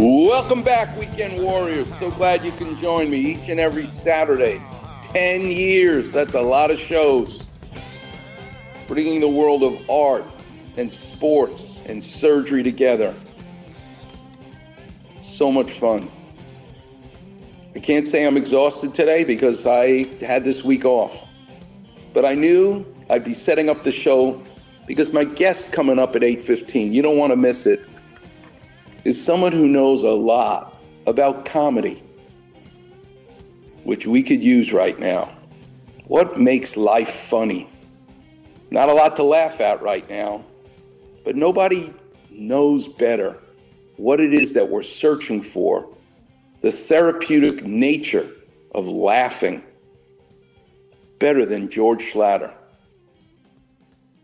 Welcome back, Weekend Warriors. So glad you can join me each and every Saturday. 10 years, that's a lot of shows. Bringing the world of art and sports and surgery together. So much fun. I can't say I'm exhausted today because I had this week off. But I knew I'd be setting up the show because my guest coming up at 8:15. You don't want to miss it is someone who knows a lot about comedy, which we could use right now. What makes life funny? Not a lot to laugh at right now, but nobody knows better what it is that we're searching for the therapeutic nature of laughing better than George Schlatter.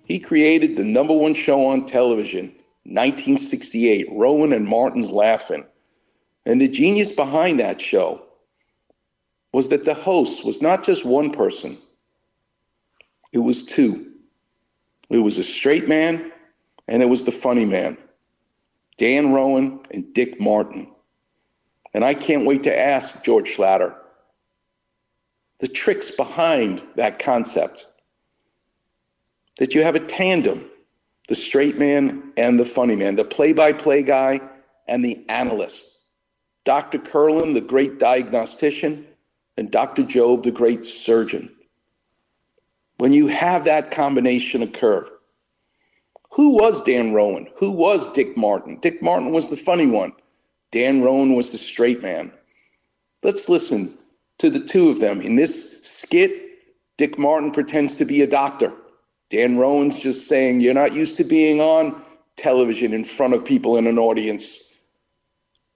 He created the number one show on television 1968, Rowan and Martin's Laugh-In. And the genius behind that show was that the host was not just one person, it was two. It was a straight man and it was the funny man, Dan Rowan and Dick Martin. And I can't wait to ask George Schlatter the tricks behind that concept. That you have a tandem the straight man and the funny man, the play by play guy and the analyst. Dr. Kerlan, the great diagnostician, and Dr. Jobe, the great surgeon. When you have that combination occur, who was Dan Rowan? Who was Dick Martin? Dick Martin was the funny one. Dan Rowan was the straight man. Let's listen to the two of them. In this skit, Dick Martin pretends to be a doctor. Dan Rowan's just saying, You're not used to being on television in front of people in an audience,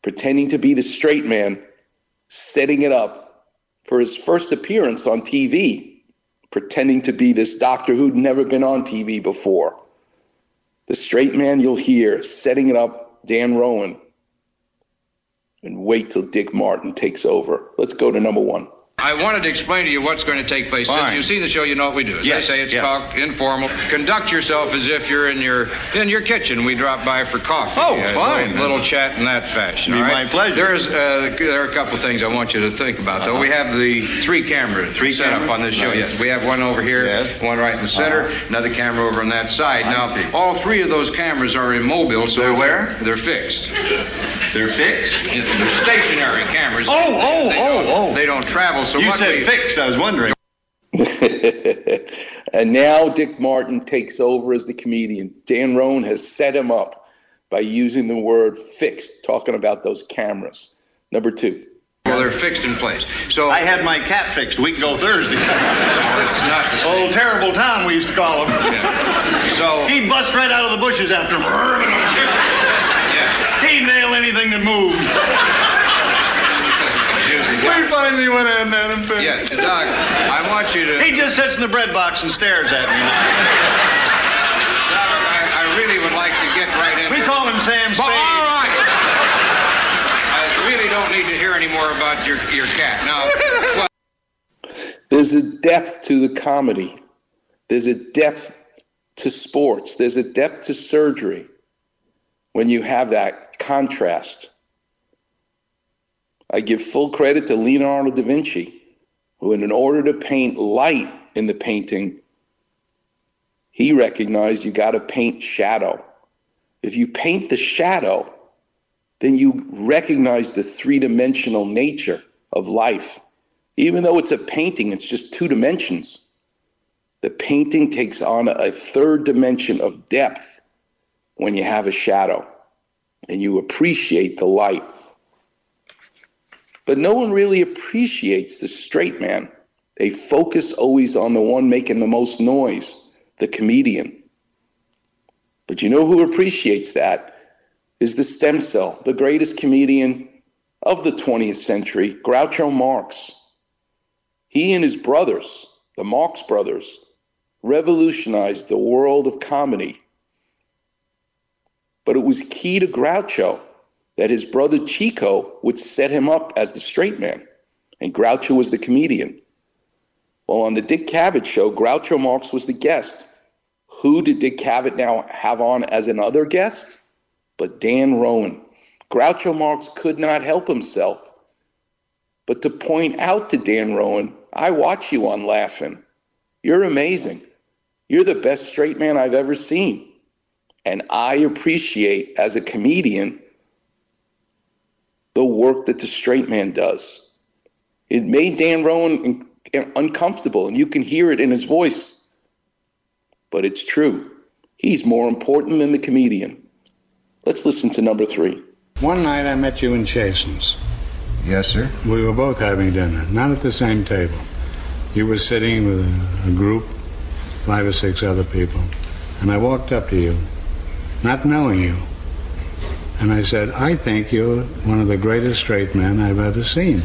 pretending to be the straight man, setting it up for his first appearance on TV, pretending to be this doctor who'd never been on TV before. The straight man you'll hear setting it up, Dan Rowan. And wait till Dick Martin takes over. Let's go to number one. I wanted to explain to you what's going to take place. Fine. Since you've seen the show, you know what we do. As Yes, I say, it's yeah. talk informal. Conduct yourself as if you're in your in your kitchen. We drop by for coffee. Oh, Uh, fine. Little, little chat in that fashion. Be my pleasure. There's uh, there are a couple of things I want you to think about. Though we have the three cameras Three set up on this show. Right. Yes, we have one over here, Yes. one right in the center, Uh-huh. another camera over on that side. I now, see. all three of those cameras are immobile. So They're where? They're fixed. They're fixed? They're stationary cameras. Oh, oh, oh They oh, oh. They don't travel. So You what said we, fixed. I was wondering. and now Dick Martin takes over as the comedian. Dan Rowan has set him up by using the word fixed, talking about those cameras. Number two. Well, they're fixed in place. So I had my cat fixed. We can go Thursday. it's not the same. Old terrible town we used to call him. Yeah. So He'd bust right out of the bushes after him. yeah. He'd anything that moved. We finally went in there and fixed. Yes, Doc. I want you to. He just sits in the bread box and stares at me now. Doc, I, I really would like to get right into. We call him Sam But all Spade. right. I really don't need to hear any more about your your cat now. Well, There's a depth to the comedy. There's a depth to sports. There's a depth to surgery when you have that contrast. I give full credit to Leonardo da Vinci, who, in order to paint light in the painting, he recognized you got to paint shadow. If you paint the shadow, then you recognize the three dimensional nature of life. Even though it's a painting, it's just two dimensions. The painting takes on a third dimension of depth when you have a shadow and you appreciate the light. But no one really appreciates the straight man. They focus always on the one making the most noise, the comedian. But you know who appreciates that? Is the stem cell, the greatest comedian of the 20th century, Groucho Marx. He and his brothers, the Marx brothers, revolutionized the world of comedy. But it was key to Groucho that his brother Chico would set him up as the straight man, and Groucho was the comedian. Well, on the Dick Cavett show, Groucho Marx was the guest. Who did Dick Cavett now have on as another guest? But Dan Rowan. Groucho Marx could not help himself but to point out to Dan Rowan, I watch you on Laugh-In. You're amazing. You're the best straight man I've ever seen. And I appreciate, as a comedian, the work that the straight man does. It made Dan Rowan uncomfortable, and you can hear it in his voice. But it's true. He's more important than the comedian. Let's listen to number three. One night I met you in Chasen's. Yes, sir. We were both having dinner, not at the same table. You were sitting with a, a group, five or six other people, and I walked up to you, not knowing you, and I said, I think you're one of the greatest straight men I've ever seen.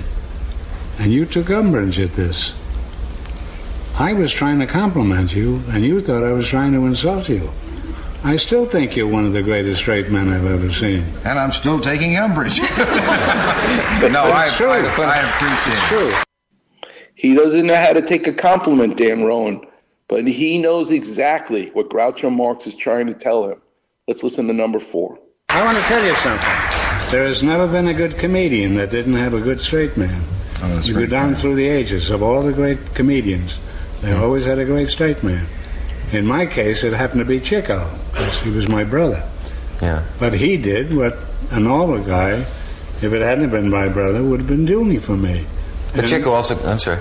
And you took umbrage at this. I was trying to compliment you, and you thought I was trying to insult you. I still think you're one of the greatest straight men I've ever seen. And I'm still taking umbrage. no, I, I, I, appreciate it's it. True. He doesn't know how to take a compliment, Dan Rowan, but he knows exactly what Groucho Marx is trying to tell him. Let's listen to number four. I want to tell you something. There has never been a good comedian that didn't have a good straight man. Oh, you go down through the ages of all the great comedians, they yeah. always had a great straight man. In my case, it happened to be Chico, because he was my brother. Yeah. But he did what a normal guy, if it hadn't been my brother, would have been doing for me. But and, Chico also, I'm sorry.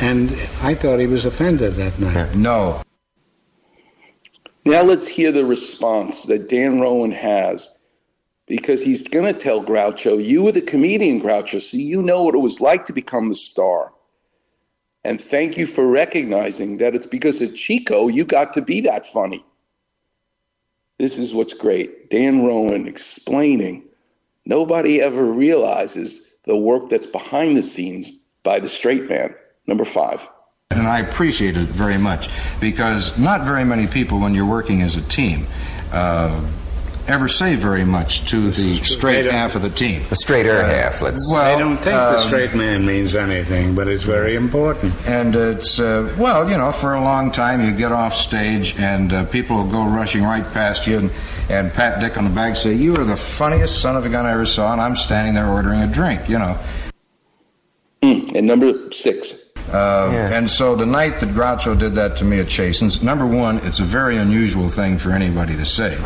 And I thought he was offended that night. Yeah. No. Now let's hear the response that Dan Rowan has because he's going to tell Groucho, you were the comedian, Groucho, so you know what it was like to become the star. And thank you for recognizing that it's because of Chico you got to be that funny. This is what's great. Dan Rowan explaining nobody ever realizes the work that's behind the scenes by the straight man. Number five. And I appreciate it very much because not very many people, when you're working as a team, uh, ever say very much to the straight half of the team. The straighter uh, half, let's. Well, I don't think um, the straight man means anything, but it's very important. And it's uh, well, you know, for a long time you get off stage and uh, people will go rushing right past you and, and pat Dick on the back, say, "You are the funniest son of a gun I ever saw," and I'm standing there ordering a drink, you know. Mm, and number six. Uh, yeah. And so the night that Groucho did that to me at Chasen's, number one, it's a very unusual thing for anybody to say.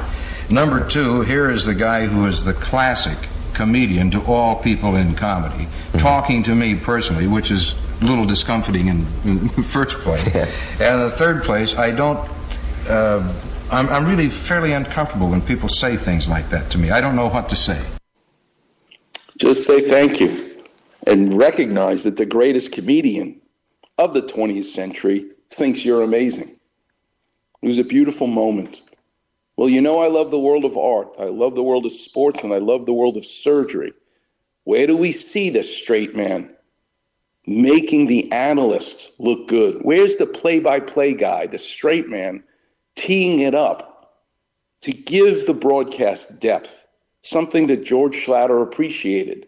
Number two, here is the guy who is the classic comedian to all people in comedy, mm-hmm. talking to me personally, which is a little discomforting in, in first place. Yeah. And in the third place, I don't. Uh, I'm, I'm really fairly uncomfortable when people say things like that to me. I don't know what to say. Just say thank you and recognize that the greatest comedian of the 20th century thinks you're amazing. It was a beautiful moment. Well, you know, I love the world of art, I love the world of sports, and I love the world of surgery. Where do we see the straight man making the analyst look good? Where's the play by play guy, the straight man, teeing it up to give the broadcast depth, something that George Schlatter appreciated?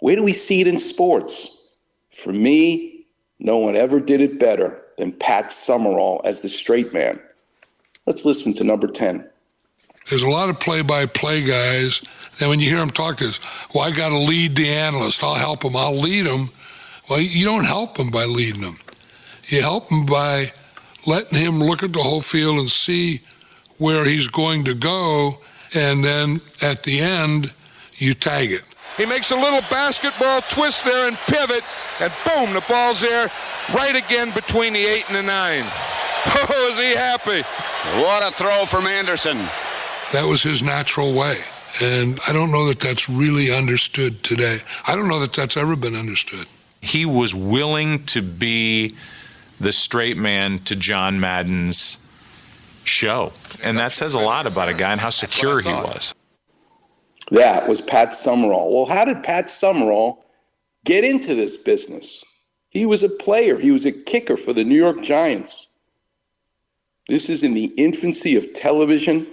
Where do we see it in sports? For me, no one ever did it better than Pat Summerall as the straight man. Let's listen to number 10. There's a lot of play by play guys. And when you hear them talk to us, well, I got to lead the analyst. I'll help them. I'll lead them. Well, you don't help them by leading them. You help him by letting him look at the whole field and see where he's going to go. And then at the end, you tag it. He makes a little basketball twist there and pivot, and boom, the ball's there right again between the eight and the nine. Oh, is he happy? What a throw from Anderson. That was his natural way. And I don't know that that's really understood today. I don't know that that's ever been understood. He was willing to be the straight man to John Madden's show. And that says a lot about a guy and how secure he was. That was Pat Summerall. Well, how did Pat Summerall get into this business? He was a player, he was a kicker for the New York Giants. This is in the infancy of television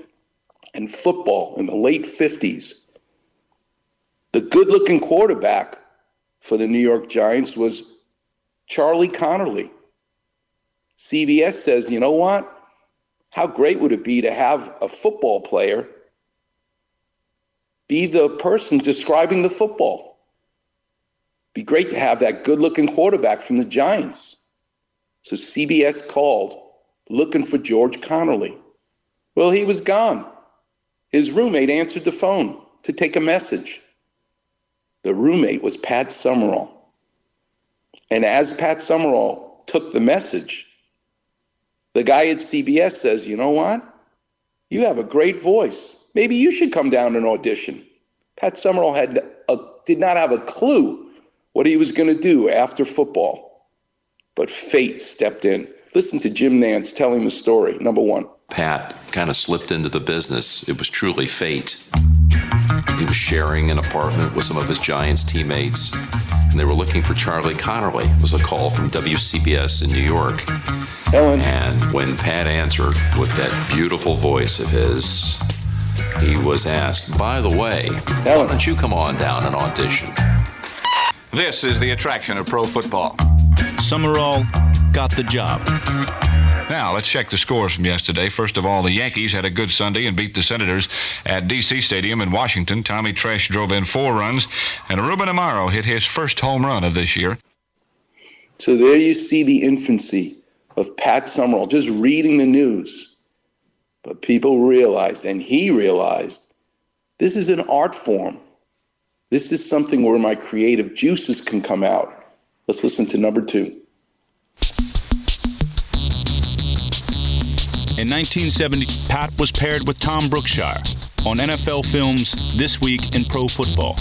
and football in the late 50s. The good looking quarterback for the New York Giants was Charlie Conerly. CBS says, you know what? How great would it be to have a football player be the person describing the football? Be great to have that good looking quarterback from the Giants. So CBS called looking for George Conerly. Well, he was gone. His roommate answered the phone to take a message. The roommate was Pat Summerall. And as Pat Summerall took the message, the guy at CBS says, You know what? You have a great voice. Maybe you should come down and audition. Pat Summerall had a, did not have a clue what he was going to do after football. But fate stepped in. Listen to Jim Nantz telling the story. Number one. Pat kind of slipped into the business. It was truly fate. He was sharing an apartment with some of his Giants teammates, and they were looking for Charlie Conerly. It was a call from WCBS in New York. Ellen. And when Pat answered with that beautiful voice of his, he was asked, By the way, why don't you come on down and audition? This is the attraction of pro football. Summerall got the job. Now, let's check the scores from yesterday. First of all, the Yankees had a good Sunday and beat the Senators at D.C. Stadium in Washington. Tommy Tresh drove in four runs, and Ruben Amaro hit his first home run of this year. So there you see the infancy of Pat Summerall just reading the news. But people realized, and he realized, this is an art form. This is something where my creative juices can come out. Let's listen to number two. In 1970, Pat was paired with Tom Brookshier on NFL Films This Week in Pro Football.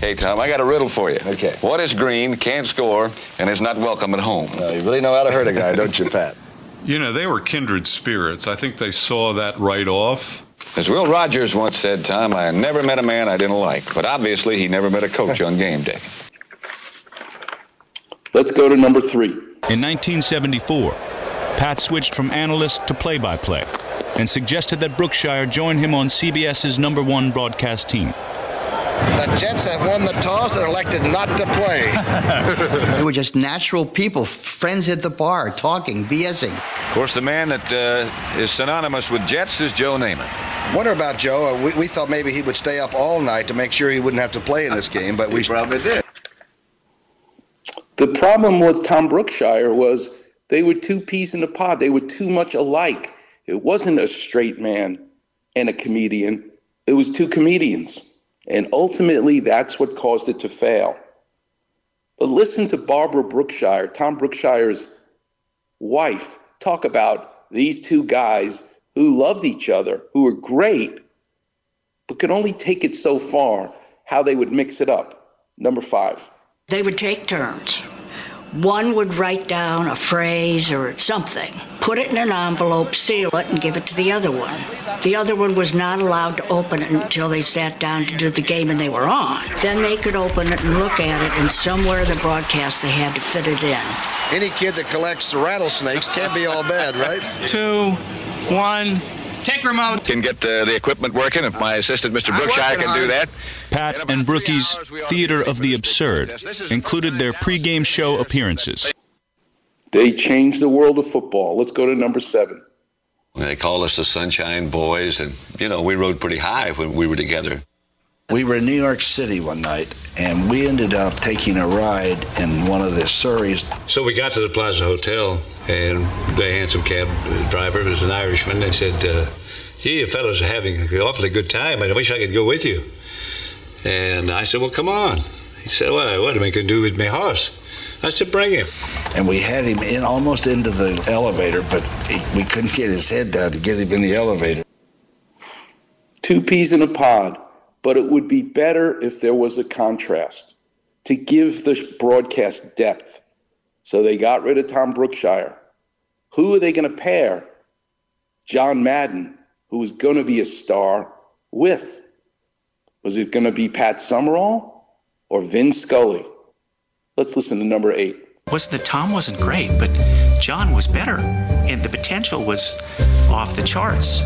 Hey, Tom, I got a riddle for you. Okay. What is green, can't score, and is not welcome at home? you really know how to hurt a guy, don't you, Pat? You know, they were kindred spirits. I think they saw that right off. As Will Rogers once said, Tom, I never met a man I didn't like, but obviously he never met a coach on game day. Let's go to number three. In 1974, Pat switched from analyst to play by play and suggested that Brookshier join him on CBS's number one broadcast team. The Jets have won the toss and elected not to play. they were just natural people, friends at the bar, talking, BSing. Of course, the man that uh, is synonymous with Jets is Joe Namath. Wonder about Joe. Uh, we, we, thought maybe he would stay up all night to make sure he wouldn't have to play in this game, but we probably did. The problem with Tom Brookshier was they were two peas in a pod. They were too much alike. It wasn't a straight man and a comedian. It was two comedians. And ultimately, that's what caused it to fail. But listen to Barbara Brookshier, Tom Brookshier's wife, talk about these two guys who loved each other, who were great, but could only take it so far, how they would mix it up. Number five. They would take turns. One would write down a phrase or something, put it in an envelope, seal it, and give it to the other one. The other one was not allowed to open it until they sat down to do the game and they were on. Then they could open it and look at it, and somewhere in the broadcast they had to fit it in. Any kid that collects rattlesnakes can't be all bad, right? Two, one. Take remote. Can get the, the equipment working if my assistant, Mr. Brookshier, can do that. Pat and Brookie's Theater of the Absurd included their pregame show appearances. They changed the world of football. Let's go to number seven. They called us the Sunshine Boys, and, you know, we rode pretty high when we were together. We were in New York City one night, and we ended up taking a ride in one of the Surreys. So we got to the Plaza Hotel, and the hansom cab driver was an Irishman. They said, uh, "Gee, you fellows are having an awfully good time. I wish I could go with you." And I said, "Well, come on." He said, "Well, what am I going to do with my horse?" I said, "Bring him." And we had him in almost into the elevator, but he, we couldn't get his head down to get him in the elevator. Two peas in a pod but it would be better if there was a contrast to give the broadcast depth. So they got rid of Tom Brookshier. Who are they going to pair John Madden, who was going to be a star, with? Was it going to be Pat Summerall or Vin Scully? Let's listen to number eight. was that Tom wasn't great, but John was better, and the potential was off the charts.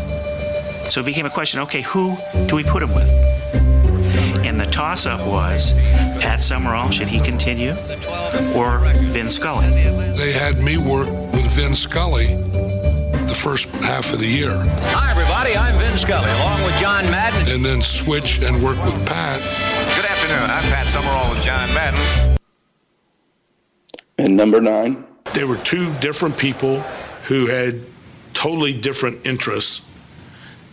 So it became a question: Okay, who do we put him with? And the toss-up was Pat Summerall. Should he continue, or Vin Scully? They had me work with Vin Scully the first half of the year, Hi, everybody. I'm Vin Scully, along with John Madden. and then switch and work with Pat. Good afternoon. I'm Pat Summerall with John Madden. And number nine. They were two different people who had totally different interests,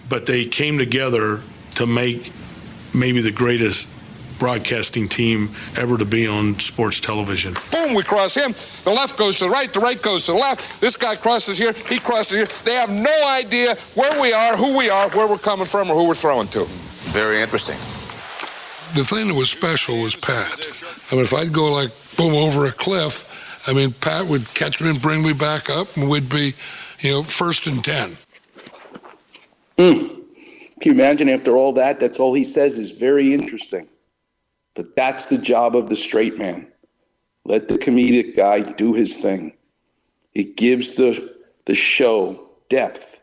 but they came together to make maybe the greatest broadcasting team ever to be on sports television. Boom, we cross him. The left goes to the right, the right goes to the left. This guy crosses here, he crosses here. They have no idea where we are, who we are, where we're coming from, or who we're throwing to. Very interesting. The thing that was special was Pat. I mean, if I'd go like boom over a cliff, I mean, Pat would catch me and bring me back up, and we'd be, you know, first and ten. Hmm. Can you imagine after all that? That's all he says is very interesting. But that's the job of the straight man. Let the comedic guy do his thing. It gives the, the show depth.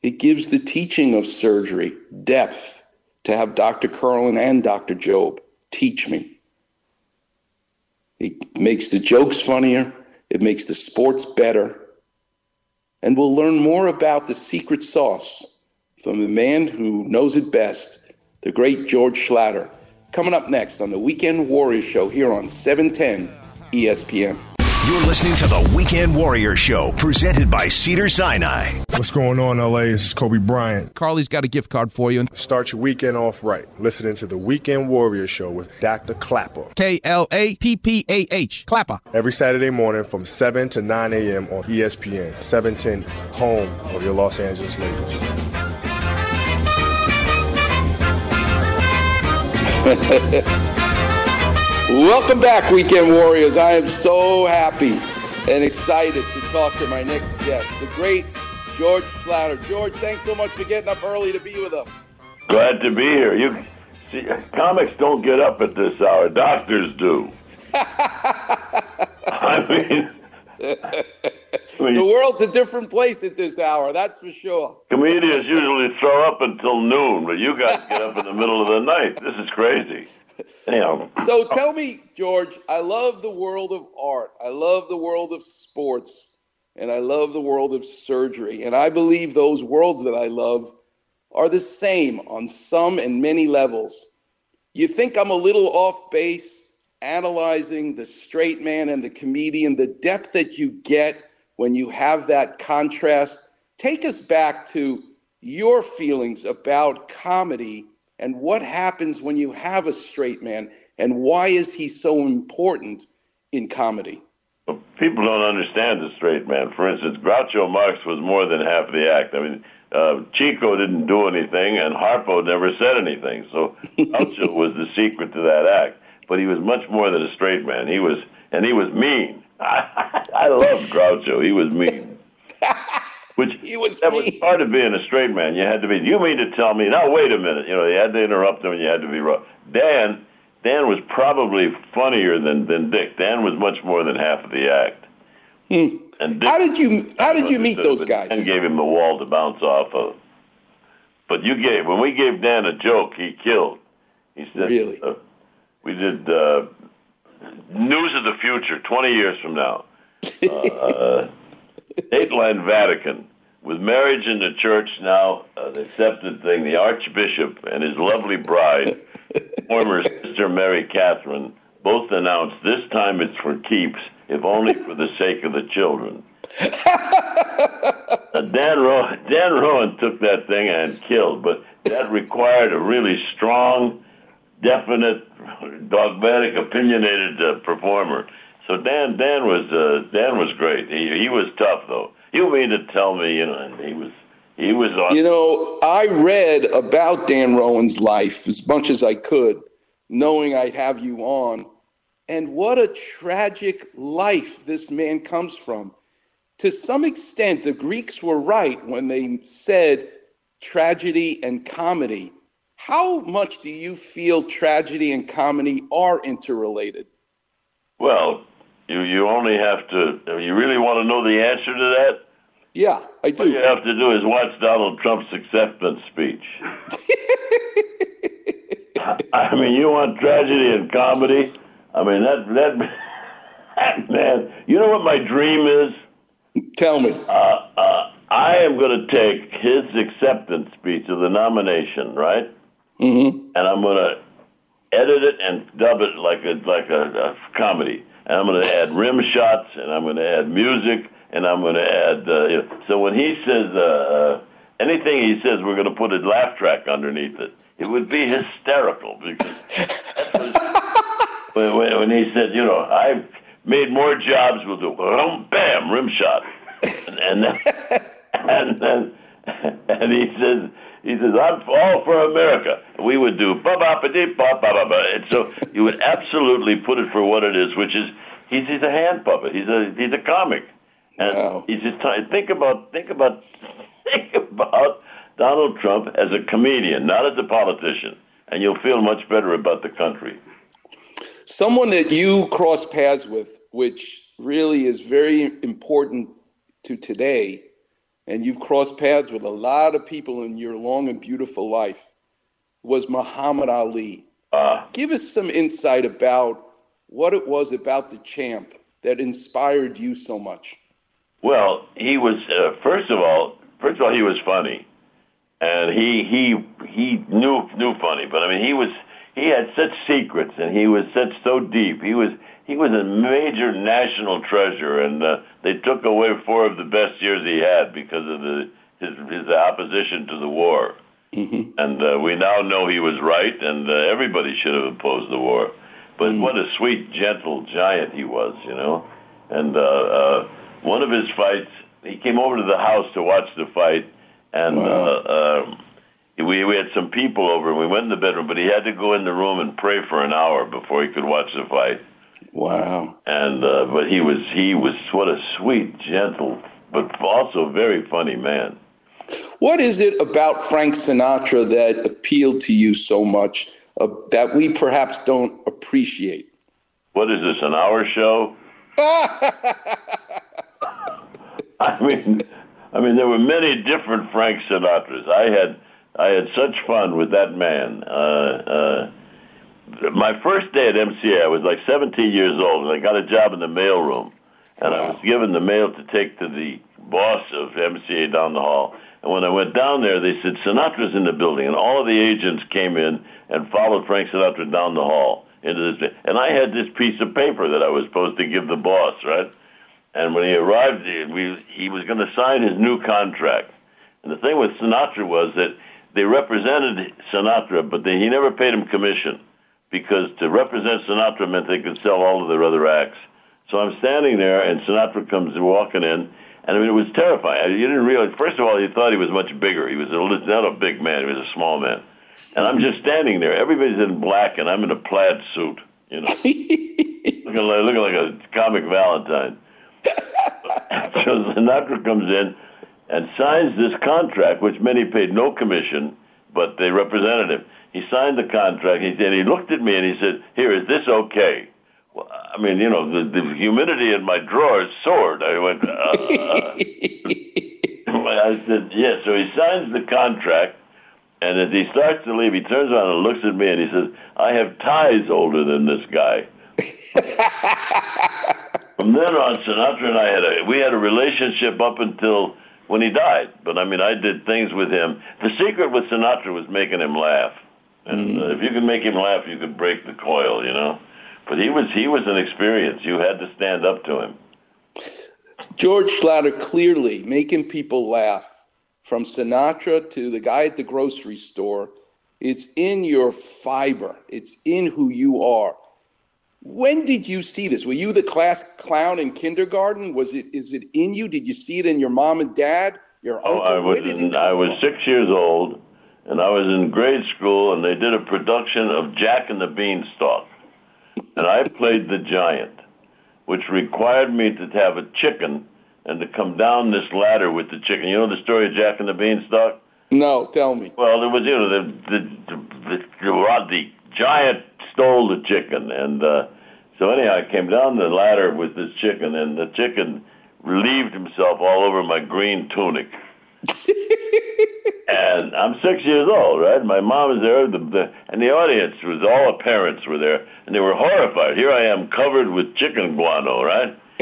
It gives the teaching of surgery depth to have Dr. Kerlan and Dr. Jobe teach me. It makes the jokes funnier. It makes the sports better. And we'll learn more about the secret sauce from the man who knows it best, the great George Schlatter. Coming up next on the Weekend Warriors Show here on E 710 ESPN. You're listening to the Weekend Warrior Show, presented by Cedar Sinai. What's going on, LA? This is Kobe Bryant. Carly's got a gift card for you. Start your weekend off right. Listening to the Weekend Warrior Show with Dr. Klapper. K L A P P A H. Klapper. Every Saturday morning from 7 to 9 a.m. on ESPN, 710, home of your Los Angeles Lakers. Welcome back, Weekend Warriors. I am so happy and excited to talk to my next guest, the great George Schlatter. George, thanks so much for getting up early to be with us. Glad to be here. You see, comics don't get up at this hour. Doctors do. I mean, the world's a different place at this hour, that's for sure. comedians usually throw up until noon, but you guys get up in the middle of the night. This is crazy. Damn. So tell me, George, I love the world of art. I love the world of sports. And I love the world of surgery. And I believe those worlds that I love are the same on some and many levels. You think I'm a little off base analyzing the straight man and the comedian, the depth that you get when you have that contrast. Take us back to your feelings about comedy and what happens when you have a straight man and why is he so important in comedy? People don't understand the straight man. For instance, Groucho Marx was more than half the act. I mean, uh, Chico didn't do anything, and Harpo never said anything. So Groucho was the secret to that act. But he was much more than a straight man. He was, and he was mean. I love Groucho. He was mean. Which he was that was part of being a straight man. You had to be. You mean to tell me? Now wait a minute. You know, you had to interrupt him, and you had to be rough. Dan, Dan was probably funnier than than Dick. Dan was much more than half of the act. And Dick, How did you how did you meet those guys? Dan gave him the wall to bounce off of. But you gave when we gave Dan a joke, he killed. He said, Really? uh, we did uh, News of the Future, 20 years from now. Uh, Dateline Vatican. With marriage in the church now, uh, the accepted thing, the Archbishop and his lovely bride, former Sister Mary Catherine, both announced this time it's for keeps, if only for the sake of the children. Uh, Dan, Rowan, Dan Rowan took that thing and killed, but that required a really strong, definite, dogmatic, opinionated uh, performer. So Dan, Dan was uh, Dan was great. He he was tough though. You mean to tell me, you know, he was he was on. You know, I read about Dan Rowan's life as much as I could, knowing I'd have you on. And what a tragic life this man comes from. To some extent, the Greeks were right when they said tragedy and comedy. How much do you feel tragedy and comedy are interrelated? Well, you, you only have to, you really want to know the answer to that? Yeah, I do. What you have to do is watch Donald Trump's acceptance speech. I mean, you want tragedy and comedy? I mean, that, that, that man, you know what my dream is? Tell me. Uh, uh, I am going to take his acceptance speech of the nomination, right? Mm-hmm. And I'm going to edit it and dub it like a like a, a comedy. And I'm going to add rim shots, and I'm going to add music, and I'm going to add. Uh, you know, so when he says uh, uh, anything he says, we're going to put a laugh track underneath it. It would be hysterical because when, when, when he said, you know, I've made more jobs. We'll do boom, bam, rim shot, and and then, and then and he says. He says, I'm all for America. We would do ba ba ba dee ba ba ba ba. And so you would absolutely put it for what it is, which is he's, he's a hand puppet. He's a he's a comic. And he's just t- think about think about think about Donald Trump as a comedian, not as a politician, and you'll feel much better about the country. Someone that you cross paths with, which really is very important to today, and you've crossed paths with a lot of people in your long and beautiful life, was Muhammad Ali. Uh, Give us some insight about what it was about the champ that inspired you so much. Well, he was uh, first of all, first of all, he was funny, and he he he knew knew funny. But I mean, he was he had such secrets, and he was such so deep. He was he was a major national treasure, and uh, they took away four of the best years he had because of the his his opposition to the war. Mm-hmm. And uh, we now know he was right, and uh, everybody should have opposed the war. But what a sweet, gentle giant he was, you know. And uh, uh, one of his fights, he came over to the house to watch the fight, and uh, um, we we had some people over, and we went in the bedroom, but he had to go in the room and pray for an hour before he could watch the fight. Wow. And uh, but he was he was what a sweet, gentle, but also very funny man. What is it about Frank Sinatra that appealed to you so much uh, that we perhaps don't appreciate? What is this? An hour show? I mean, I mean, there were many different Frank Sinatras. I had I had such fun with that man. Uh, uh, my first day at MCA, I was like 17 years old, and I got a job in the mailroom, and I was given the mail to take to the boss of MCA down the hall. And when I went down there, they said Sinatra's in the building, and all of the agents came in and followed Frank Sinatra down the hall into this. And I had this piece of paper that I was supposed to give the boss, right? And when he arrived, he- we, he was going to sign his new contract. And the thing with Sinatra was that they represented Sinatra, but they, he never paid him commission because to represent Sinatra meant they could sell all of their other acts. So I'm standing there, and Sinatra comes walking in, and I mean it was terrifying. You didn't realize. First of all, you thought he was much bigger. He was a, not a big man. He was a small man. And I'm just standing there. Everybody's in black, and I'm in a plaid suit. You know, looking like looking like a comic Valentine. so Sinatra comes in and signs this contract, which many paid no commission, but they represented him. He signed the contract. He he looked at me and he said, "Here, is this okay?" Well, I mean, you know, the, the humidity in my drawers soared. I went. Uh, I said, "Yes." So he signs the contract, and as he starts to leave, he turns around and looks at me and he says, "I have ties older than this guy." From then on, Sinatra and I had a we had a relationship up until when he died. But I mean, I did things with him. The secret with Sinatra was making him laugh, and uh, if you could make him laugh, you could break the coil, you know. But he was he was an experience. You had to stand up to him. George Schlatter clearly making people laugh from Sinatra to the guy at the grocery store. It's in your fiber, it's in who you are. When did you see this? Were you the class clown in kindergarten? Was it is it in you? Did you see it in your mom and dad, your Oh. I was Where did it in, come I was from? six years old, and I was in grade school, and they did a production of Jack and the Beanstalk. and I played the giant, which required me to have a chicken and to come down this ladder with the chicken. You know the story of Jack and the Beanstalk? No, tell me. Well, there was you know the the the, the, the giant stole the chicken, and uh, so anyhow, I came down the ladder with this chicken, and the chicken relieved himself all over my green tunic. and I'm six years old, right? My mom was there, the, the, and the audience was all the parents were there, and they were horrified. Here I am covered with chicken guano, right?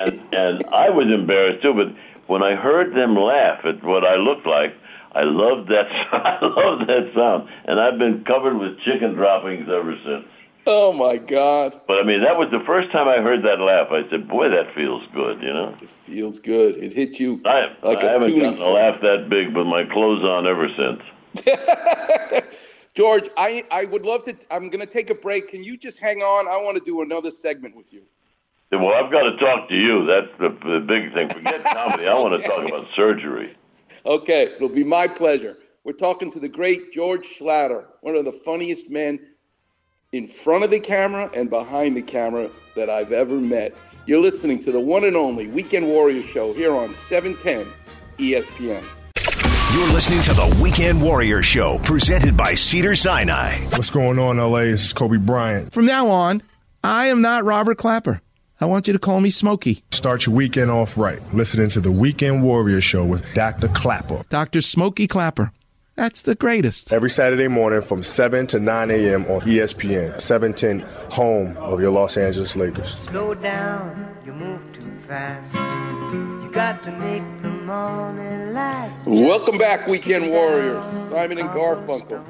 and and I was embarrassed too. But when I heard them laugh at what I looked like, I loved that. I loved that sound, and I've been covered with chicken droppings ever since. Oh my God! But I mean, that was the first time I heard that laugh. I said, "Boy, that feels good," you know. It feels good. It hit you I, like I a haven't gotten a laugh that big with my clothes on ever since. George, I, I would love to. I'm going to take a break. Can you just hang on? I want to do another segment with you. Well, I've got to talk to you. That's the, the big thing. Forget comedy. I want to talk about surgery. Okay, it'll be my pleasure. We're talking to the great George Schlatter, one of the funniest men in front of the camera and behind the camera that I've ever met. You're listening to the one and only Weekend Warrior Show here on 710 ESPN. You're listening to the Weekend Warrior Show, presented by Cedar Sinai. What's going on, LA? This is Kobe Bryant. From now on, I am not Robert Klapper. I want you to call me Smokey. Start your weekend off right, listening to the Weekend Warrior Show with Dr. Klapper. Dr. Smokey Klapper. That's the greatest. Every Saturday morning from 7 to 9 a.m. on ESPN, 710, home of your Los Angeles Lakers. Slow down, you move too fast. You got to make the morning last. Welcome back, Weekend Warriors. Simon and Garfunkel.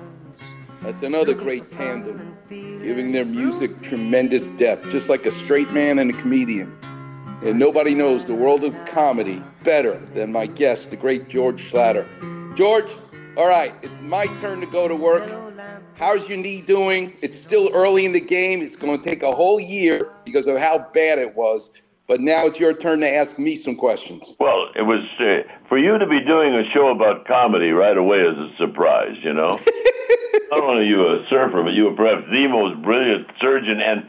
That's another great tandem, giving their music tremendous depth, just like a straight man and a comedian. And nobody knows the world of comedy better than my guest, the great George Schlatter. George, all right, it's my turn to go to work. How's your knee doing? It's still early in the game. It's going to take a whole year because of how bad it was. But now it's your turn to ask me some questions. Well, it was uh, for you to be doing a show about comedy right away is a surprise, you know. Not only are you a surfer, but you are perhaps the most brilliant surgeon and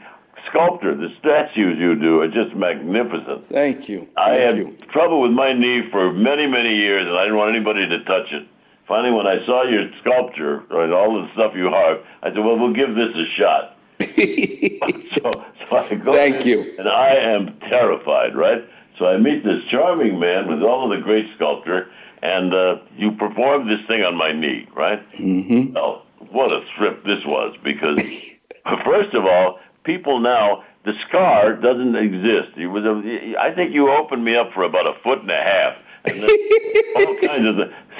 sculptor. The statues you do are just magnificent. Thank you. I Thank had you. trouble with my knee for many, many years, and I didn't want anybody to touch it. Finally, when I saw your sculpture and all the stuff you have, I said, "Well, we'll give this a shot." so, so I go Thank in, you. and I am terrified, right? So I meet this charming man with all of the great sculpture, and uh, you perform this thing on my knee, right? Mm-hmm. Well, what a trip this was because, first of all, people now the scar doesn't exist. It was a, I think you opened me up for about a foot and a half, all kinds of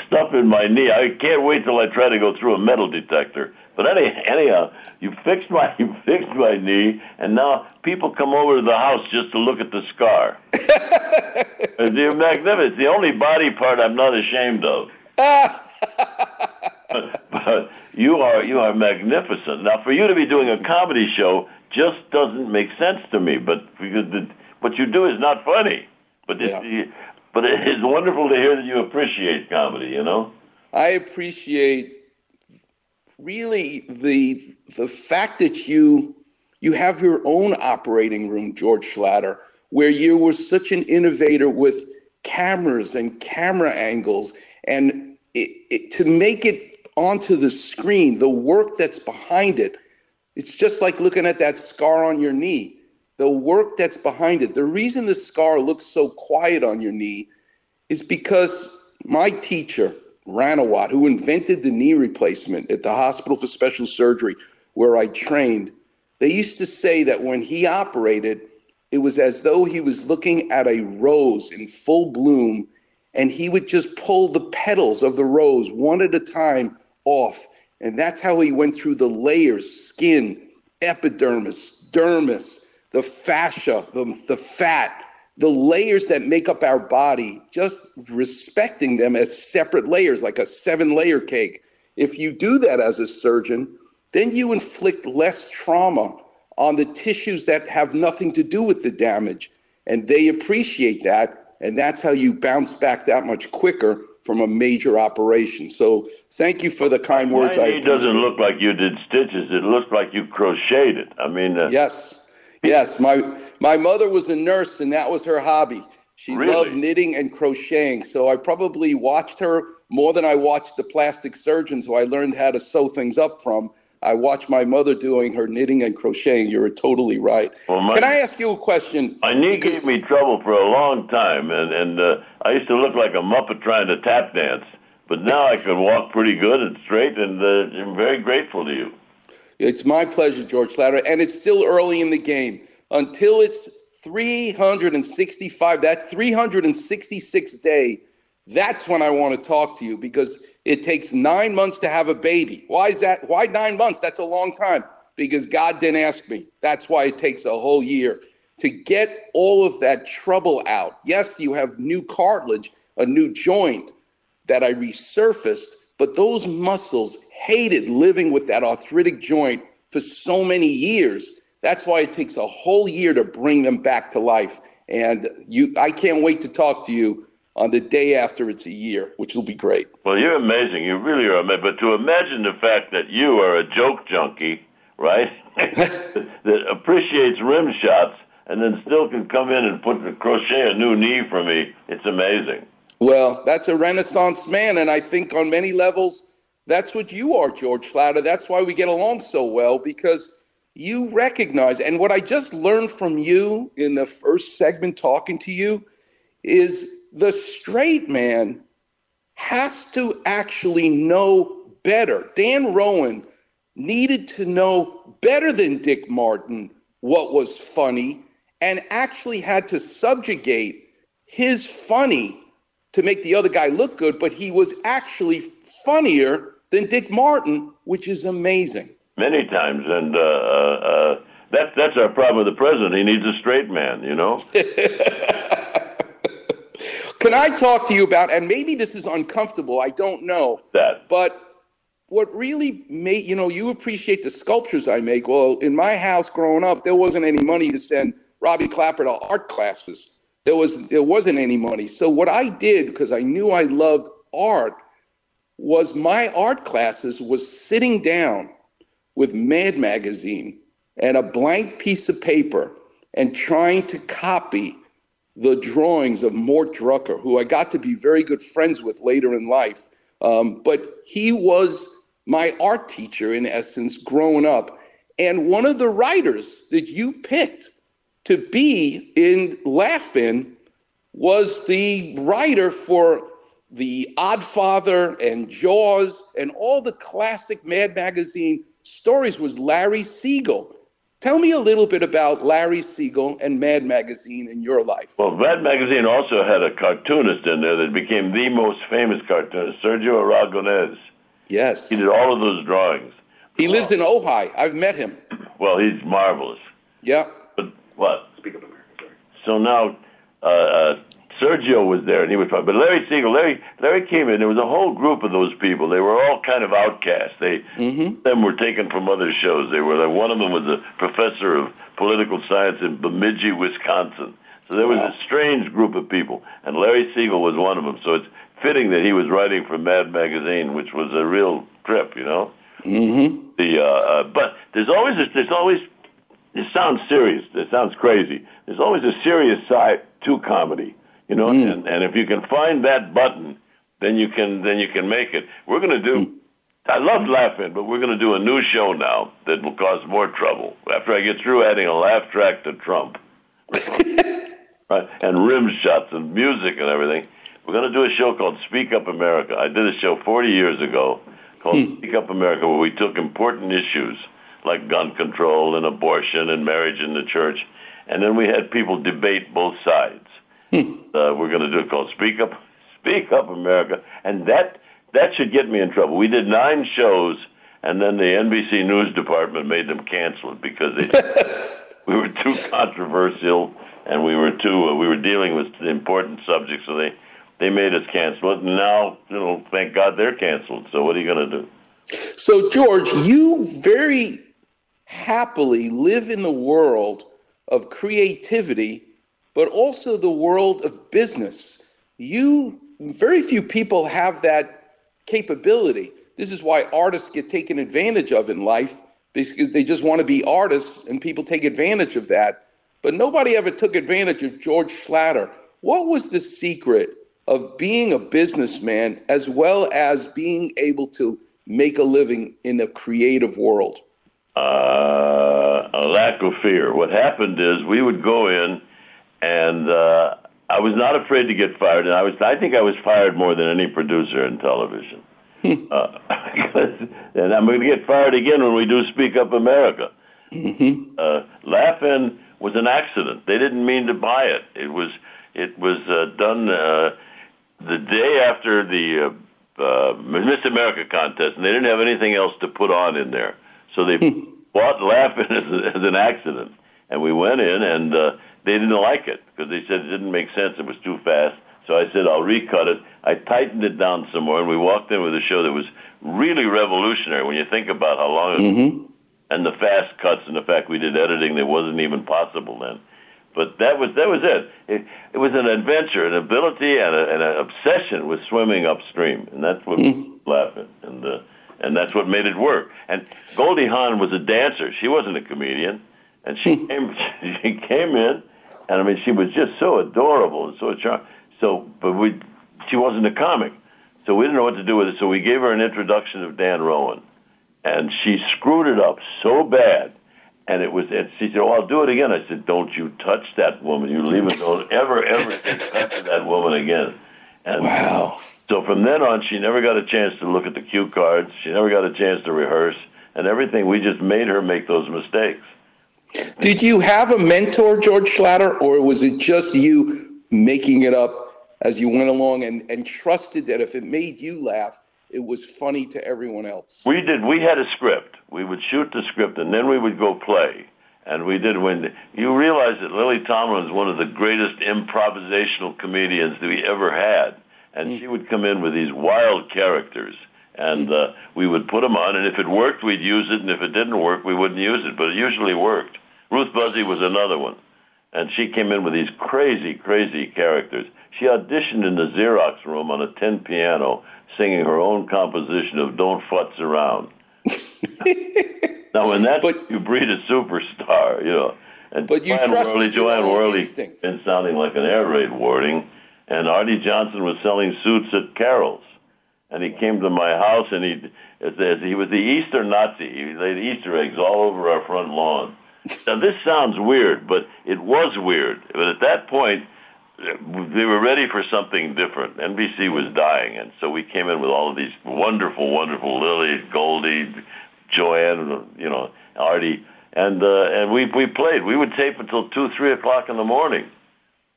stuff in my knee. I can't wait till I try to go through a metal detector. But any, anyhow, you fixed my you fixed my knee, and now people come over to the house just to look at the scar. They're magnificent. It's the only body part I'm not ashamed of. but you are you are magnificent. Now, for you to be doing a comedy show just doesn't make sense to me. But because the, what you do is not funny. But it's, but it is wonderful to hear that you appreciate comedy. You know. I appreciate really the the fact that you you have your own operating room, George Schlatter, where you were such an innovator with cameras and camera angles, and it, it, to make it onto the screen, the work that's behind it, it's just like looking at that scar on your knee. The work that's behind it. The reason the scar looks so quiet on your knee is because my teacher, Ranawat, who invented the knee replacement at the Hospital for Special Surgery, where I trained, they used to say that when he operated, it was as though he was looking at a rose in full bloom, and he would just pull the petals of the rose one at a time off. And that's how he went through the layers skin, epidermis, dermis, the fascia, the, the fat, the layers that make up our body, just respecting them as separate layers, like a seven layer cake. If you do that as a surgeon, then you inflict less trauma on the tissues that have nothing to do with the damage. And they appreciate that. And that's how you bounce back that much quicker from a major operation. So thank you for the kind words. My I knee doesn't look like you did stitches. It looks like you crocheted it. I mean, uh, Yes, yes. My my mother was a nurse, and that was her hobby. She Really? loved knitting and crocheting. So I probably watched her more than I watched the plastic surgeons who I learned how to sew things up from. I watched my mother doing her knitting and crocheting. You're totally right. Well, my- Can I ask you a question? My knee Because- gave me trouble for a long time, and and uh, I used to look like a muppet trying to tap dance. But now I can walk pretty good and straight, and uh, I'm very grateful to you. It's my pleasure, George Schlatter, and it's still early in the game. Until it's 365, that 366 day, that's when I want to talk to you because it takes nine months to have a baby. Why is that? Why nine months? That's a long time because God didn't ask me. That's why it takes a whole year to get all of that trouble out. Yes, you have new cartilage, a new joint that I resurfaced, but those muscles hated living with that arthritic joint for so many years. That's why it takes a whole year to bring them back to life. And you, I can't wait to talk to you on the day after it's a year, which will be great. Well, you're amazing. You really are amazing. But to imagine the fact that you are a joke junkie, right? that appreciates rim shots and then still can come in and put crochet a new knee for me, it's amazing. Well, that's a renaissance man, and I think on many levels, that's what you are, George Schlatter. That's why we get along so well because you recognize, and what I just learned from you in the first segment talking to you is the straight man has to actually know better. Dan Rowan needed to know better than Dick Martin what was funny and actually had to subjugate his funny to make the other guy look good, but he was actually funnier than Dick Martin, which is amazing. Many times, and uh, uh, uh, that's that's our problem with the president. He needs a straight man, you know. Can I talk to you about, and maybe this is uncomfortable, I don't know. That. But what really made, you know, you appreciate the sculptures I make. Well, in my house growing up, there wasn't any money to send Robbie Klapper to art classes. There was there wasn't any money. So what I did, because I knew I loved art, was my art classes was sitting down with Mad Magazine and a blank piece of paper and trying to copy the drawings of Mort Drucker, who I got to be very good friends with later in life. Um, but he was my art teacher in essence growing up. And one of the writers that you picked to be in Laugh-In was the writer for The Odd Father and Jaws and all the classic Mad Magazine stories was Larry Siegel. Tell me a little bit about Larry Siegel and Mad Magazine in your life. Well, Mad Magazine also had a cartoonist in there that became the most famous cartoonist, Sergio Aragonés. Yes. He did all of those drawings. He lives in Ojai. I've met him. Well, he's marvelous. Yeah. But what? Speak up America. So now, uh, uh, Sergio was there, and he was fine. But Larry Siegel, Larry, Larry came in. There was a whole group of those people. They were all kind of outcasts. They them were taken from other shows. They were like, one of them was a professor of political science in Bemidji, Wisconsin. So there was a strange group of people, and Larry Siegel was one of them. So it's fitting that he was writing for Mad Magazine, which was a real trip, you know. Mm-hmm. The uh, uh, but there's always there's always it sounds serious. It sounds crazy. There's always a serious side to comedy, you know. Hmm. And, and if you can find that button, then you can then you can make it. We're going to do. Hmm. I love laughing, but we're going to do a new show now that will cause more trouble. After I get through adding a laugh track to Trump, right, and rim shots and music and everything, we're going to do a show called Speak Up America. I did a show 40 years ago called hmm. Speak Up America, where we took important issues like gun control and abortion and marriage in the church, and then we had people debate both sides. Uh, we're going to do it called Speak Up, Speak Up America, and that that should get me in trouble. We did nine shows, and then the NBC News department made them cancel it because they, we were too controversial and we were too uh, we were dealing with important subjects, so they they made us cancel it. And now, you know, thank God they're canceled. So what are you going to do? So, George, you very happily live in the world of creativity, but also the world of business. You very few people have that capability. This is why artists get taken advantage of in life because they just want to be artists and people take advantage of that. But nobody ever took advantage of George Schlatter. What was the secret of being a businessman as well as being able to make a living in a creative world? Uh, a lack of fear. What happened is we would go in, and uh, I was not afraid to get fired, and I was I think I was fired more than any producer in television. uh, and I'm going to get fired again when we do Speak Up America. Mm-hmm. Uh, Laugh-In was an accident. They didn't mean to buy it. It was it was uh, done uh, the day after the uh, uh, Miss America contest, and they didn't have anything else to put on in there. So they bought Laugh-In as, as an accident, and we went in, and uh, they didn't like it because they said it didn't make sense. It was too fast. So I said, I'll recut it. I tightened it down some more, and we walked in with a show that was really revolutionary when you think about how long it Mm-hmm. and the fast cuts and the fact we did editing that wasn't even possible then. But that was that was it. It, it was an adventure, an ability, and, a, and an obsession with swimming upstream, and that's what mm laughing, and uh, and that's what made it work. And Goldie Hawn was a dancer; she wasn't a comedian, and she hmm. came she came in, and I mean she was just so adorable and so charming. So, but we, she wasn't a comic, so we didn't know what to do with it. So we gave her an introduction of Dan Rowan, and she screwed it up so bad. And it was, and she said, "Oh, I'll do it again." I said, "Don't you touch that woman. You leave it. Don't ever, ever touch that woman again." And wow. So from then on, she never got a chance to look at the cue cards. She never got a chance to rehearse, and everything. We just made her make those mistakes. Did you have a mentor, George Schlatter, or was it just you making it up as you went along and, and trusted that if it made you laugh, it was funny to everyone else? We did. We had a script. We would shoot the script, and then we would go play. And we did when you realize that Lily Tomlin is one of the greatest improvisational comedians that we ever had, and she would come in with these wild characters, and uh, we would put them on. And if it worked, we'd use it, and if it didn't work, we wouldn't use it. But it usually worked. Ruth Buzzi was another one, and she came in with these crazy, crazy characters. She auditioned in the Xerox room on a tin piano, singing her own composition of "Don't Futz Around." now, when that you breed a superstar, you know. And But you Joanne trusted Worley, Joanne Worley instinct. been sounding like an air raid warning, and Arte Johnson was selling suits at Carol's, and he came to my house and he he was the Easter Nazi. He laid Easter eggs all over our front lawn. Now this sounds weird, but it was weird. But at that point, they were ready for something different. NBC was dying, and so we came in with all of these wonderful, wonderful Lily, Goldie, Joanne, you know, Arte, and uh, and we we played. We would tape until two, three o'clock in the morning,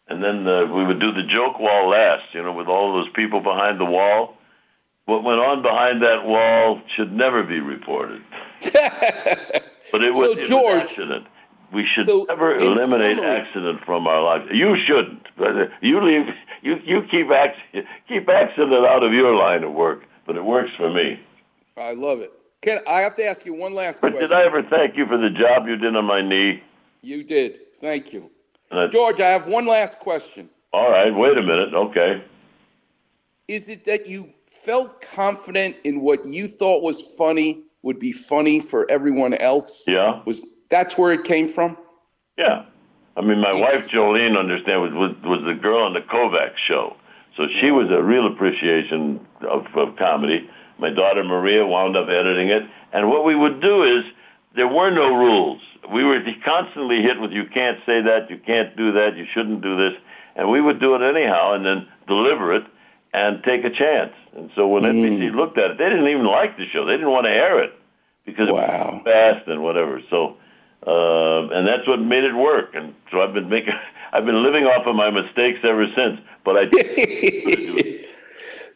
and then uh, we would do the joke wall last. You know, with all those people behind the wall. What went on behind that wall should never be reported. but it was, So, it George- an accident. We should So, never eliminate summary- accident from our lives. You shouldn't. Uh, you leave. You you keep ac- keep accident out of your line of work. But it works for me. I love it. Ken, I have to ask you one last But question. did I ever thank you for the job you did on my knee? You did. Thank you. I- George, I have one last question. all right. Wait a minute. Okay. Is it that you felt confident in what you thought was funny would be funny for everyone else? Yeah. Was that's where it came from? Yeah. I mean, my wife Jolene, understand, was, was was the girl on the Kovacs show, so she was a real appreciation of, of comedy. My daughter Maria wound up editing it, and what we would do is there were no rules. We were constantly hit with "you can't say that, you can't do that, you shouldn't do this," and we would do it anyhow, and then deliver it and take a chance. And so when NBC looked at it, they didn't even like the show. They didn't want to air it because it was fast and whatever. So, uh, and that's what made it work. And so I've been making, I've been living off of my mistakes ever since. But I,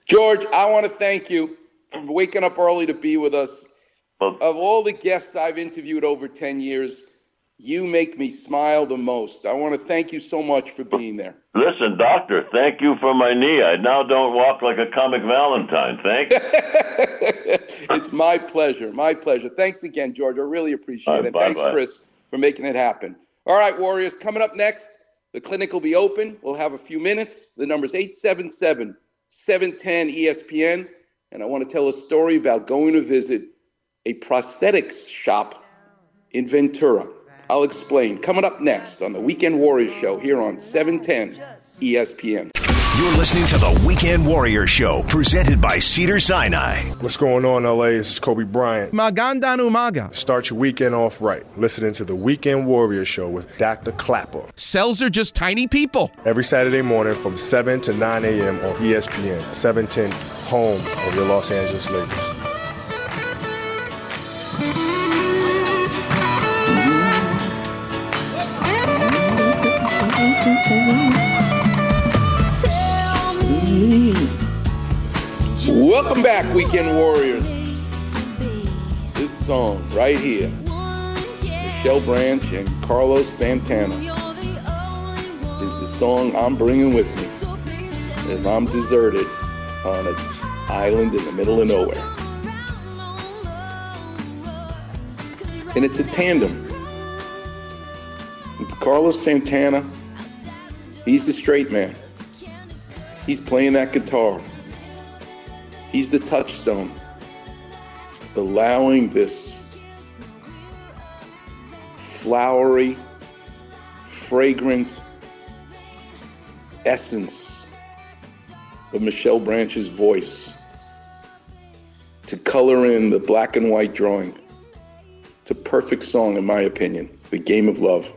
George, I want to thank you for waking up early to be with us. Of all the guests I've interviewed over 10 years, you make me smile the most. I want to thank you so much for being there. listen, doctor, thank you for my knee. I now don't walk like a comic Valentine. Thank you. it's my pleasure. My pleasure. Thanks again, George. I really appreciate All it. right, And thanks, bye-bye. Chris, for making it happen. All right, Warriors, coming up next, the clinic will be open. We'll have a few minutes. The number's 877 710 ESPN, and I want to tell a story about going to visit a prosthetics shop in Ventura. I'll explain. Coming up next on the Weekend Warriors Show here on 710 ESPN. You're listening to the Weekend Warrior Show, presented by Cedar Sinai. What's going on, LA? This is Kobe Bryant. Magandang umaga. Start your weekend off right. Listening to the Weekend Warrior Show with Dr. Klapper. Cells are just tiny people. Every Saturday morning from 7 to 9 a.m. on ESPN, 710, home of your Los Angeles Lakers. Welcome back, Weekend Warriors. This song right here, Michelle Branch and Carlos Santana, is the song I'm bringing with me if I'm deserted on an island in the middle of nowhere. And it's a tandem. It's Carlos Santana. He's the straight man. He's playing that guitar. He's the touchstone, allowing this flowery, fragrant essence of Michelle Branch's voice to color in the black and white drawing. It's a perfect song, in my opinion, The Game of Love.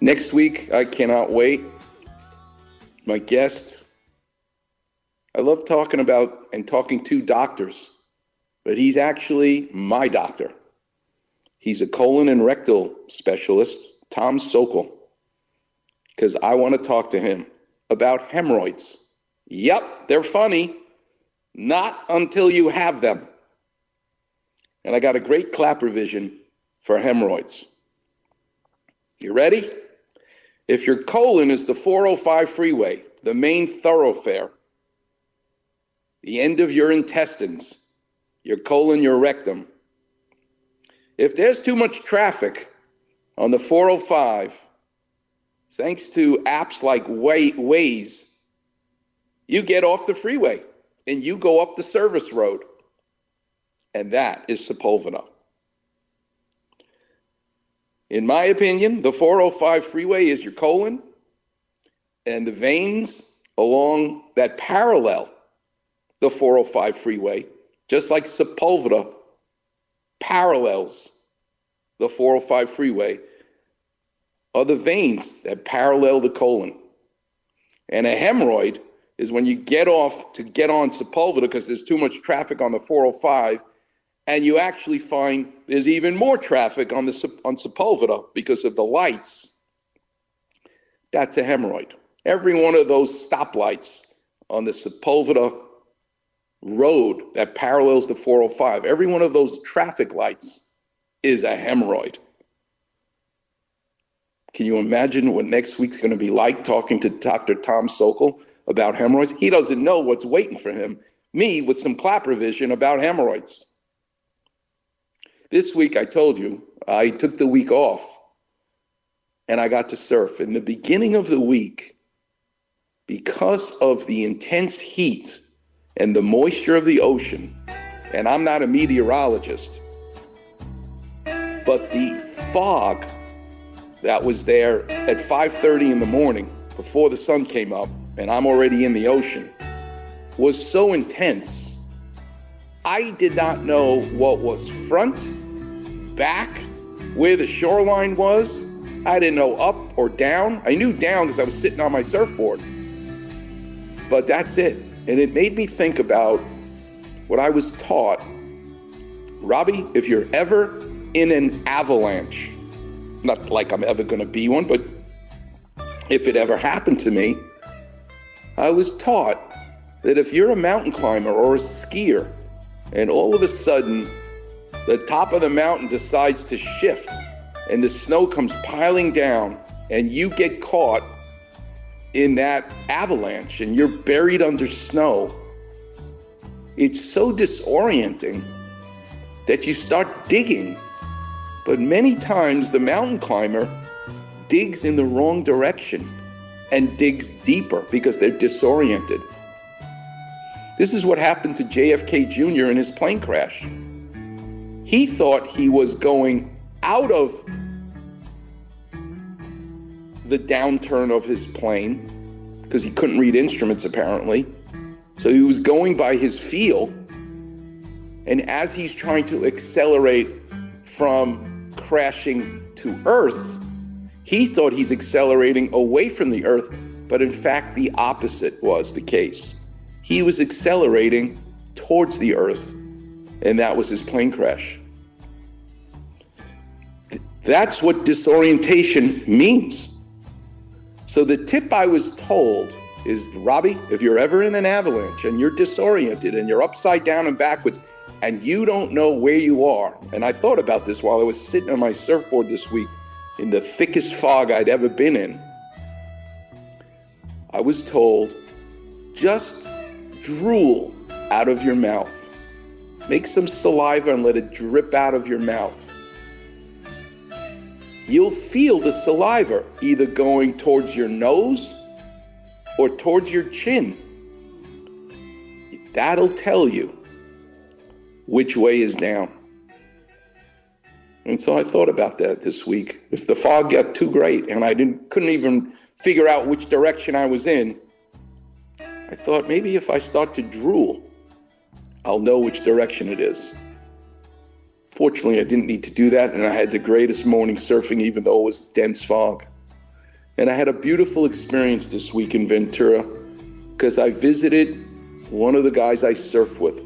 Next week, I cannot wait. My guest, I love talking about and talking to doctors, but he's actually my doctor. He's a colon and rectal specialist, Tom Sokol, because I want to talk to him about hemorrhoids. Yep, they're funny. Not until you have them. And I got a great Klapper vision for hemorrhoids. You ready? If your colon is the 405 freeway, the main thoroughfare, the end of your intestines, your colon, your rectum, if there's too much traffic on the 405, thanks to apps like Waze, you get off the freeway and you go up the service road. And that is Sepulveda. In my opinion, the 405 freeway is your colon, and the veins along that parallel the 405 freeway, just like Sepulveda parallels the 405 freeway, are the veins that parallel the colon. And a hemorrhoid is when you get off to get on Sepulveda because there's too much traffic on the 405 and you actually find there's even more traffic on the on Sepulveda because of the lights. That's a hemorrhoid. Every one of those stoplights on the Sepulveda road that parallels the 405, every one of those traffic lights is a hemorrhoid. Can you imagine what next week's going to be like talking to Dr. Tom Sokol about hemorrhoids? He doesn't know what's waiting for him. Me with some Klapper vision about hemorrhoids. This week, I told you, I took the week off and I got to surf. In the beginning of the week, because of the intense heat and the moisture of the ocean, and I'm not a meteorologist, but the fog that was there at 5:30 in the morning before the sun came up and I'm already in the ocean was so intense. I did not know what was front, back, where the shoreline was. I didn't know up or down. I knew down because I was sitting on my surfboard. But that's it. And it made me think about what I was taught. Robbie, if you're ever in an avalanche, not like I'm ever going to be one, but if it ever happened to me, I was taught that if you're a mountain climber or a skier, and all of a sudden the top of the mountain decides to shift and the snow comes piling down and you get caught in that avalanche and you're buried under snow, it's so disorienting that you start digging. But many times the mountain climber digs in the wrong direction and digs deeper because they're disoriented. This is what happened to JFK Jr. in his plane crash. He thought he was going out of the downturn of his plane because he couldn't read instruments apparently. So he was going by his feel. And as he's trying to accelerate from crashing to Earth, he thought he's accelerating away from the Earth, but in fact, the opposite was the case. He was accelerating towards the Earth, and that was his plane crash. That's what disorientation means. So, the tip I was told is Robbie, if you're ever in an avalanche and you're disoriented and you're upside down and backwards and you don't know where you are, and I thought about this while I was sitting on my surfboard this week in the thickest fog I'd ever been in, I was told just drool out of your mouth. Make some saliva and let it drip out of your mouth. You'll feel the saliva either going towards your nose or towards your chin. That'll tell you which way is down. And so I thought about that this week. If the fog got too great and I didn't couldn't even figure out which direction I was in, I thought maybe if I start to drool, I'll know which direction it is. Fortunately, I didn't need to do that, and I had the greatest morning surfing, even though it was dense fog. And I had a beautiful experience this week in Ventura because I visited one of the guys I surf with.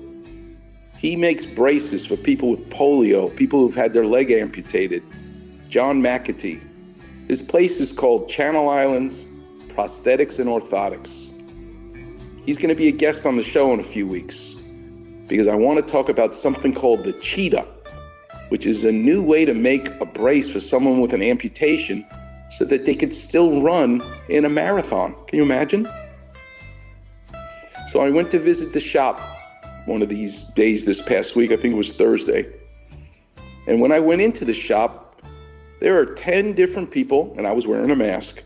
He makes braces for people with polio, people who've had their leg amputated. John McAtee. His place is called Channel Islands Prosthetics and Orthotics. He's going to be a guest on the show in a few weeks because I want to talk about something called the cheetah, which is a new way to make a brace for someone with an amputation so that they could still run in a marathon. Can you imagine? So I went to visit the shop one of these days this past week. I think it was Thursday. And when I went into the shop, there are 10 different people, and I was wearing a mask,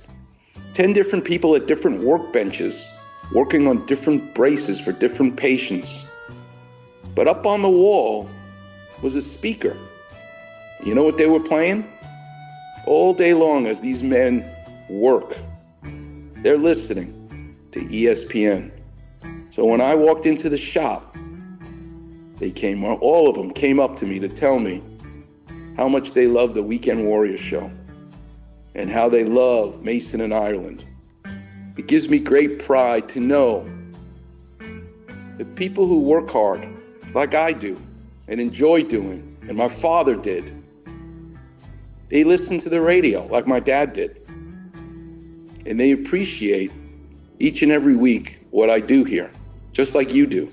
10 different people at different workbenches working on different braces for different patients. But up on the wall was a speaker. You know what they were playing? All day long as these men work, they're listening to ESPN. So when I walked into the shop, they came, all of them came up to me to tell me how much they love the Weekend Warriors show and how they love Mason and Ireland it gives me great pride to know that people who work hard, like I do, and enjoy doing, and my father did, they listen to the radio like my dad did. And they appreciate each and every week what I do here, just like you do.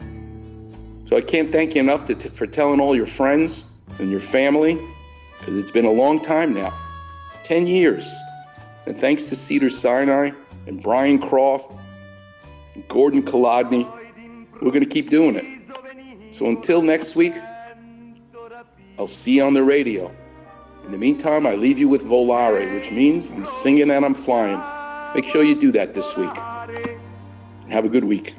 So I can't thank you enough t- for telling all your friends and your family, because it's been a long time now 10 years. And thanks to Cedar Sinai, and Brian Croft, and Gordon Kolodny. We're going to keep doing it. So until next week, I'll see you on the radio. In the meantime, I leave you with Volare, which means I'm singing and I'm flying. Make sure you do that this week. Have a good week.